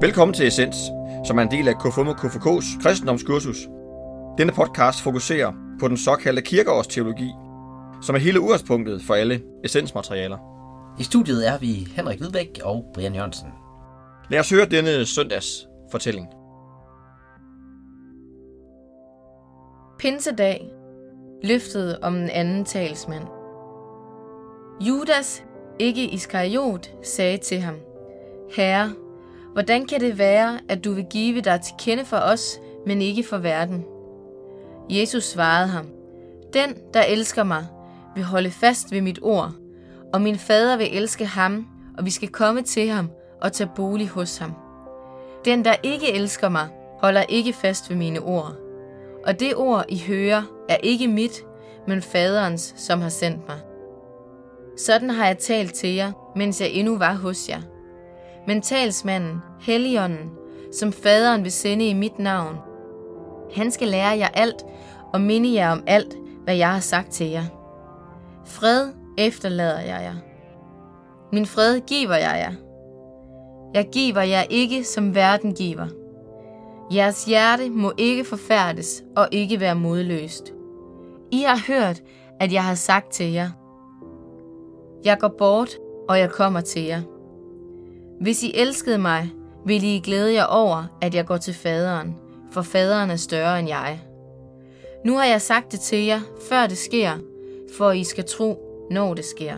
Velkommen til Essens, som er en del af KFUM og KFK's kristendomskursus. Denne podcast fokuserer på den såkaldte kirkeårsteologi, som er hele udgangspunktet for alle essensmaterialer. I studiet er vi Henrik Hvidbæk og Brian Jørgensen. Lad os høre denne søndags fortælling. Pinsedag. Løftet om en anden talsmand. Judas, ikke Iskariot, sagde til ham, Herre, hvordan kan det være, at du vil give dig til kende for os, men ikke for verden? Jesus svarede ham, Den, der elsker mig, vil holde fast ved mit ord, og min fader vil elske ham, og vi skal komme til ham og tage bolig hos ham. Den, der ikke elsker mig, holder ikke fast ved mine ord. Og det ord, I hører, er ikke mit, men faderens, som har sendt mig. Sådan har jeg talt til jer, mens jeg endnu var hos jer. Men talsmanden, Helligånden, som faderen vil sende i mit navn, han skal lære jer alt og minde jer om alt, hvad jeg har sagt til jer. Fred efterlader jeg jer. Min fred giver jeg jer. Jeg giver jer ikke, som verden giver. Jeres hjerte må ikke forfærdes og ikke være modløst. I har hørt, at jeg har sagt til jer. Jeg går bort, og jeg kommer til jer. Hvis I elskede mig, ville I glæde jer over, at jeg går til faderen, for faderen er større end jeg. Nu har jeg sagt det til jer, før det sker, for I skal tro, når det sker.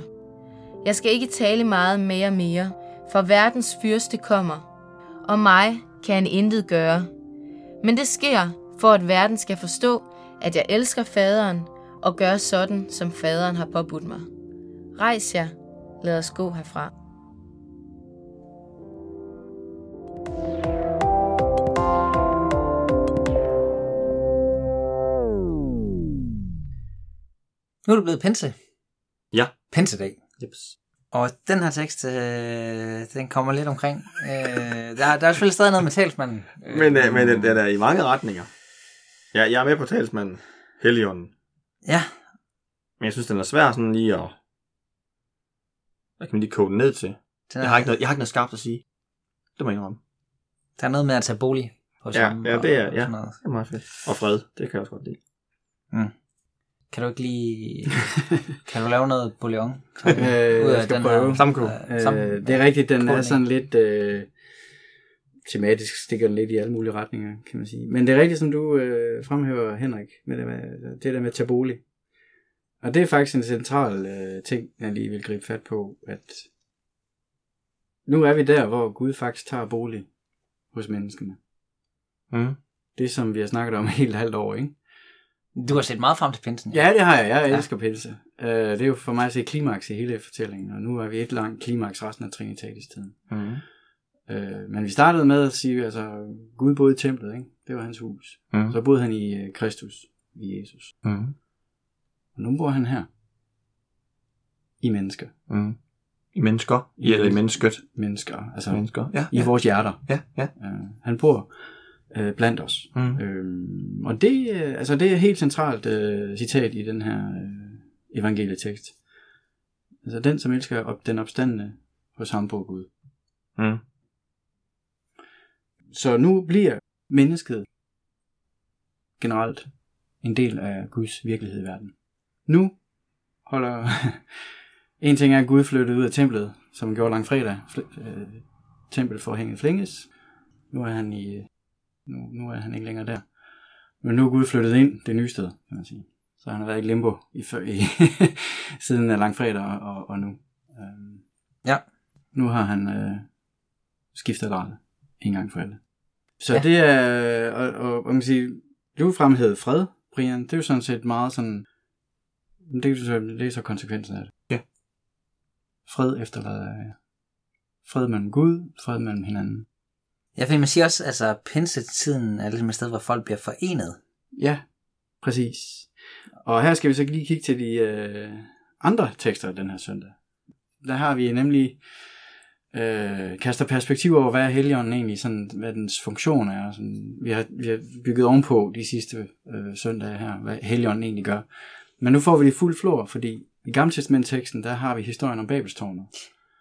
Jeg skal ikke tale meget mere mere, for verdens fyrste kommer, og mig kan han intet gøre. Men det sker, for at verden skal forstå, at jeg elsker faderen og gør sådan, som faderen har påbudt mig. Rejs jer, lad os gå herfra. Nu er det blevet pinse. Ja. Pinsedag. Jeps. Og den her tekst, øh, den kommer lidt omkring. Øh, der, der er selvfølgelig stadig noget med talsmanden. Øh, Men, øh, men den, den er i mange retninger. Ja, jeg er med på talsmanden, Helligånden. Ja, Men jeg synes, den er svær sådan lige at... Hvad kan man lige kode den ned til? den er, Jeg har ikke noget, jeg har ikke noget skarpt at sige. Det må jeg indrømme. der er noget med at tage bolig hos Ja, ham. ja, og- det er, og ja, noget. det er meget fedt. Og fred, det kan jeg også godt lide. Kan du ikke lige... kan du lave noget bouillon? Øh, jeg skal prøve. Sammenkog. Øh, sammen- Øh, det er rigtigt, den er sådan lidt øh, tematisk, stikker den lidt i alle mulige retninger, kan man sige. Men det er rigtigt, som du øh, fremhæver, Henrik, med det, med, det der med taboli. Og det er faktisk en central øh, ting, jeg lige vil gribe fat på, at nu er vi der, hvor Gud faktisk tager bolig hos menneskene. Mm. Det, som vi har snakket om helt halvt år, ikke? Du har set meget frem til pinsen. Ja, det har jeg. Jeg Ja. elsker pelse. Uh, det er jo for mig at se klimaks i hele fortællingen, og nu er vi et langt klimaks resten af Trinitatis-tiden. Mm. Uh, men vi startede med at sige, altså Gud boede i templet, ikke? det var hans hus. Mm. Så boede han i uh, Kristus, i Jesus. Mm. Og nu bor han her. I mennesker. Mm. I mennesker. I, eller i mennesket. Mennesker, altså Mennesker. Ja, i ja. vores hjerter. Ja, ja. Uh, han bor uh, blandt os. Mm. Øhm, og det, øh, altså det er et helt centralt øh, citat i den her øh, evangelietekst. Altså den, som elsker op, den opstandende hos ham på Gud. Mm. Så nu bliver mennesket generelt en del af Guds virkelighed i verden. Nu holder... en ting er, at Gud flyttede ud af templet, som han gjorde langfredag. Fl- øh, tempelforhænget flænges. Nu er han i... Nu, nu er han ikke længere der. Men nu er Gud flyttet ind det nye sted, kan man sige. Så han har været i limbo i, før- i siden af langfredag og, og, og nu. Øhm, Ja. Nu har han øh, skiftet adresse en gang for alle. Så Ja. det er, og, og, og man sige, du fremhævede fred, Brian, det er jo sådan set meget sådan, det, er jo så- det er så konsekvensen af det. Ja. Fred efterlader. Fred mellem Gud, fred mellem hinanden. Ja, fordi man siger også, altså pinsetiden er ligesom et sted, hvor folk bliver forenet. Ja, præcis. Og her skal vi så lige kigge til de øh, andre tekster den her søndag. Der har vi nemlig øh, kaster perspektiv over, hvad er Helligånden egentlig, sådan, hvad dens funktion er. og Sådan, vi, har, vi har bygget ovenpå de sidste øh, søndage her, hvad Helligånden egentlig gør. Men nu får vi det fuld flor, fordi i Gamle Testament-teksten, der har vi historien om Babelstårnet.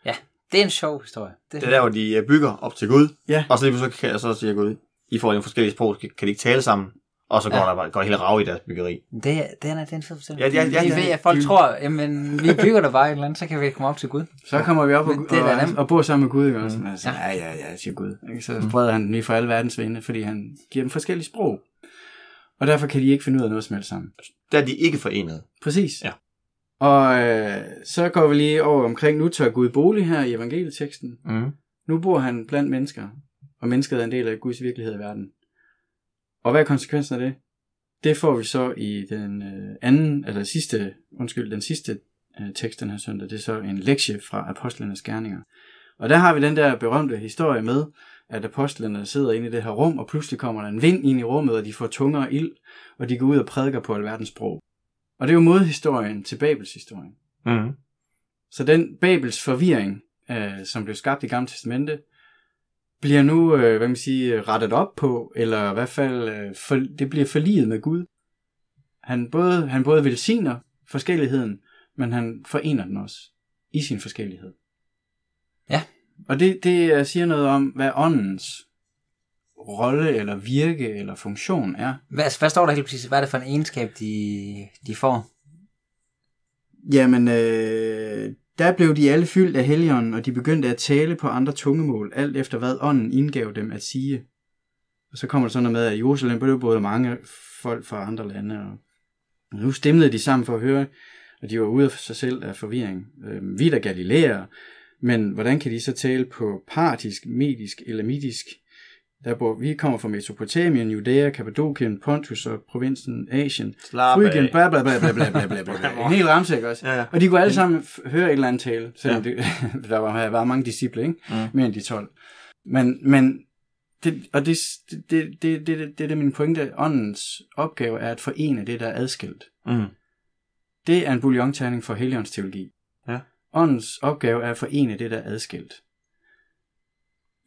Ja, Det er en sjov historie. Det er der, hvor de øh, bygger op til Gud. Ja. Og så lige pludselig kan, så siger Gud, I får en forskellige sprog, kan de ikke tale sammen. Og så går Ja. der bare går hele rav i deres byggeri. Det, det, er, det er en fed fortælling. Ja, ja, ja, Vi ja, ved, at folk De- tror, jamen, vi bygger der bare et eller andet, så kan vi komme op til Gud. Så kommer vi op og, det og, og bor sammen med Gud, ikke også? Altså, Ja. ja, ja, ja, siger Gud. Ikke? Så spreder han den lige for alle verdens vinde, fordi han giver dem forskellige sprog. Og derfor kan de ikke finde ud af noget som helst sammen. Der er de ikke forenet. Præcis. Ja. Og øh, så går vi lige over omkring, nu tager Gud bolig her i evangelieteksten. Mm. Nu bor han blandt mennesker, og mennesket er en del af Guds virkelighed i verden. Og hvad er konsekvensen af det? Det får vi så i den øh, anden, eller sidste, undskyld, den sidste øh, tekst den her søndag. Det er så en lektie fra apostlenes gerninger. Og der har vi den der berømte historie med, at apostlene sidder inde i det her rum, og pludselig kommer der en vind ind i rummet, og de får tunger og ild, og de går ud og prædiker på alverdens sprog. Og det er jo modhistorien til Babels historien. Mm. Så den Babels forvirring, øh, som blev skabt i Gamle Testamente, bliver nu, øh, hvad man siger, rettet op på, eller i hvert fald, øh, for, det bliver forliget med Gud. Han både, han både velsigner forskelligheden, men han forener den også i sin forskellighed. Ja. Og det, det øh, siger noget om, hvad åndens rolle, eller virke, eller funktion er. Hvad, hvad står der helt præcis? Hvad er det for en egenskab, de, de får? Jamen, øh, der blev de alle fyldt af helligånden, og de begyndte at tale på andre tungemål, alt efter hvad ånden indgav dem at sige. Og så kommer der sådan noget med, at i Jerusalem blev både mange folk fra andre lande, og nu stemlede de sammen for at høre, og de var ude af sig selv af forvirring. Øh, vi er da galilæer, men hvordan kan de så tale på partisk, medisk eller midisk? Der hvor vi kommer fra Mesopotamien, Judæa, Kappadokien, Pontus og provinsen Asien. Slap Frygien, bla bla bla bla bla bla bla. en hel ramsæk også. Ja, ja. Og de kunne alle sammen høre et eller andet tale, selvom ja. det, der var, var mange disciple, ikke? Mm. Mere end de 12. Men, men det, og det, det, det, det, det, det, det min pointe. Åndens opgave er at forene det, der er adskilt. Mm. Det er en bouillonterning for Helions teologi. Ja. Åndens opgave er at forene det, der er adskilt.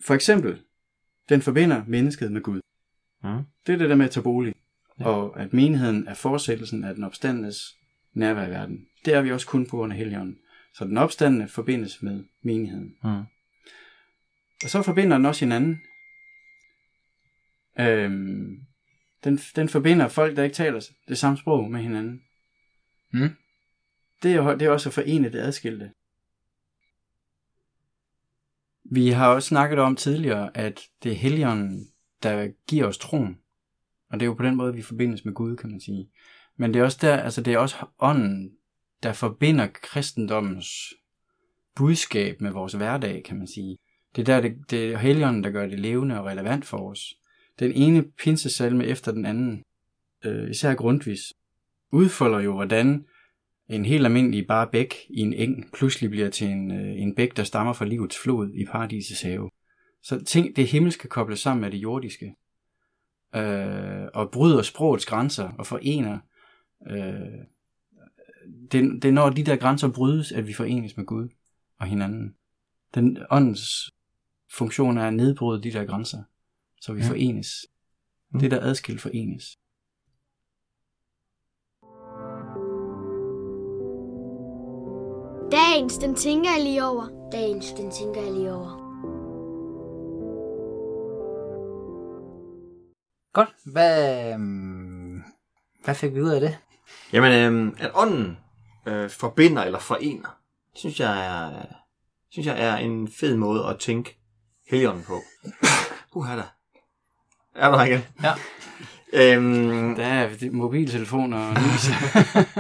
For eksempel, den forbinder mennesket med Gud. Mm. Det er det der med at tage bolig. Ja. Ja. Og at menigheden er fortsættelsen af den opstandes nærvær i verden. Det er vi også kun på grund af Helligånden. Så den opstandende forbindes med menigheden. Mm. Og så forbinder den også hinanden. Øhm, den, den forbinder folk, der ikke taler det samme sprog med hinanden. Mm. Det, er, det er også at forene det adskilte. Vi har også snakket om tidligere, at det er Helligånden, der giver os troen. Og det er jo på den måde, vi forbindes med Gud, kan man sige. Men det er også der, altså det er også ånden, der forbinder kristendommens budskab med vores hverdag, kan man sige. Det er der, det, det er Helligånden, der gør det levende og relevant for os. Den ene pinsesalme efter den anden, øh, især grundvis, udfolder jo, hvordan en helt almindelig bare bæk i en eng pludselig bliver til en, øh, en bæk, der stammer fra livets flod i paradisets have. Så ting, det himmelske kobles sammen med det jordiske, øh, og bryder sprogets grænser og forener. Øh, det, det er når de der grænser brydes, at vi forenes med Gud og hinanden. Den åndens funktion er at nedbryde de der grænser, så vi Ja. ja. forenes. Mm. Det der adskilt forenes. Dagens, den tænker jeg lige over. Dagens, den tænker jeg lige over. Godt. Hvad, øhm, hvad fik vi ud af det? Jamen, øhm, at ånden øh, forbinder eller forener, det synes jeg er, synes jeg er en fed måde at tænke Helligånden på. Uha da. Er du igen? Ja. Øhm, Der er mobiltelefoner og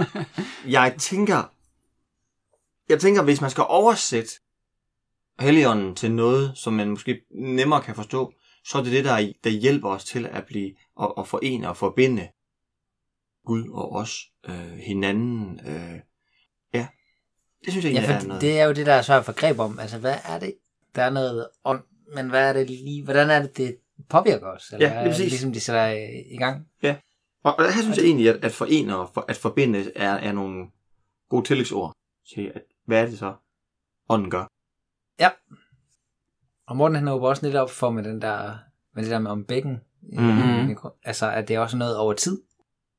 jeg tænker, jeg tænker, hvis man skal oversætte Helligånden til noget, som man måske nemmere kan forstå, så er det det, der, der hjælper os til at blive at, at forene og forbinde Gud og os, øh, hinanden. Øh, ja, det synes jeg Ja, egentlig er for noget. det er jo det, der er svært for greb om. Altså, hvad er det? Der er noget ånd, men hvad er det lige? Hvordan er det, det påvirker os? Eller Ja, lige er det præcis. ligesom de sætter i- gang? Og og her synes jeg egentlig, at, at forene og for, at forbinde er, er nogle gode tillægsord til, at, hvad er det så, ånden gør. Og Morten han åbner også lidt op for med den der, med det der med om bækken. Mhm. Altså, at det er også noget over tid.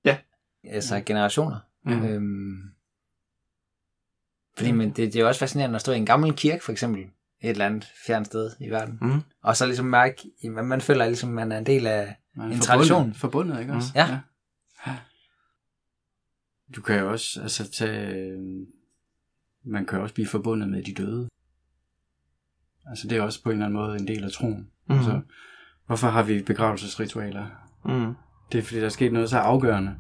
Ja. Altså generationer. Mhm. Øhm, fordi men det, det er jo også fascinerende at stå i en gammel kirke, for eksempel, et eller andet fjern sted i verden. Mm. Og så ligesom mærke, at man føler ligesom, at man er en del af Man er en forbundet, tradition. Forbundet, ikke også? Ja. ja. Du kan jo også altså, tage... Man kan også blive forbundet med de døde. Altså det er også på en eller anden måde en del af troen. Mm. Altså, hvorfor har vi begravelsesritualer? Mm. Det er fordi, der er sket noget så afgørende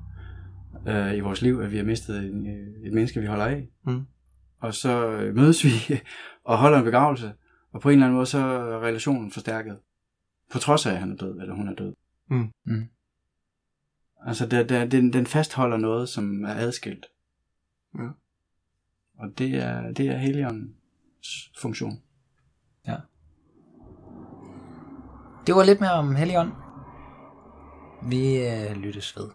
øh, i vores liv, at vi har mistet en, øh, et menneske, vi holder af. Mm. Og så øh, mødes vi og holder en begravelse, og på en eller anden måde så er relationen forstærket. På trods af, at han er død, eller hun er død. Mm. Mm. Altså, der, der, den, den fastholder noget, som er adskilt. Ja. Og det er, det er Helligåndens funktion. Ja. Det var lidt mere om Helligånd. Vi øh, lyttes ved.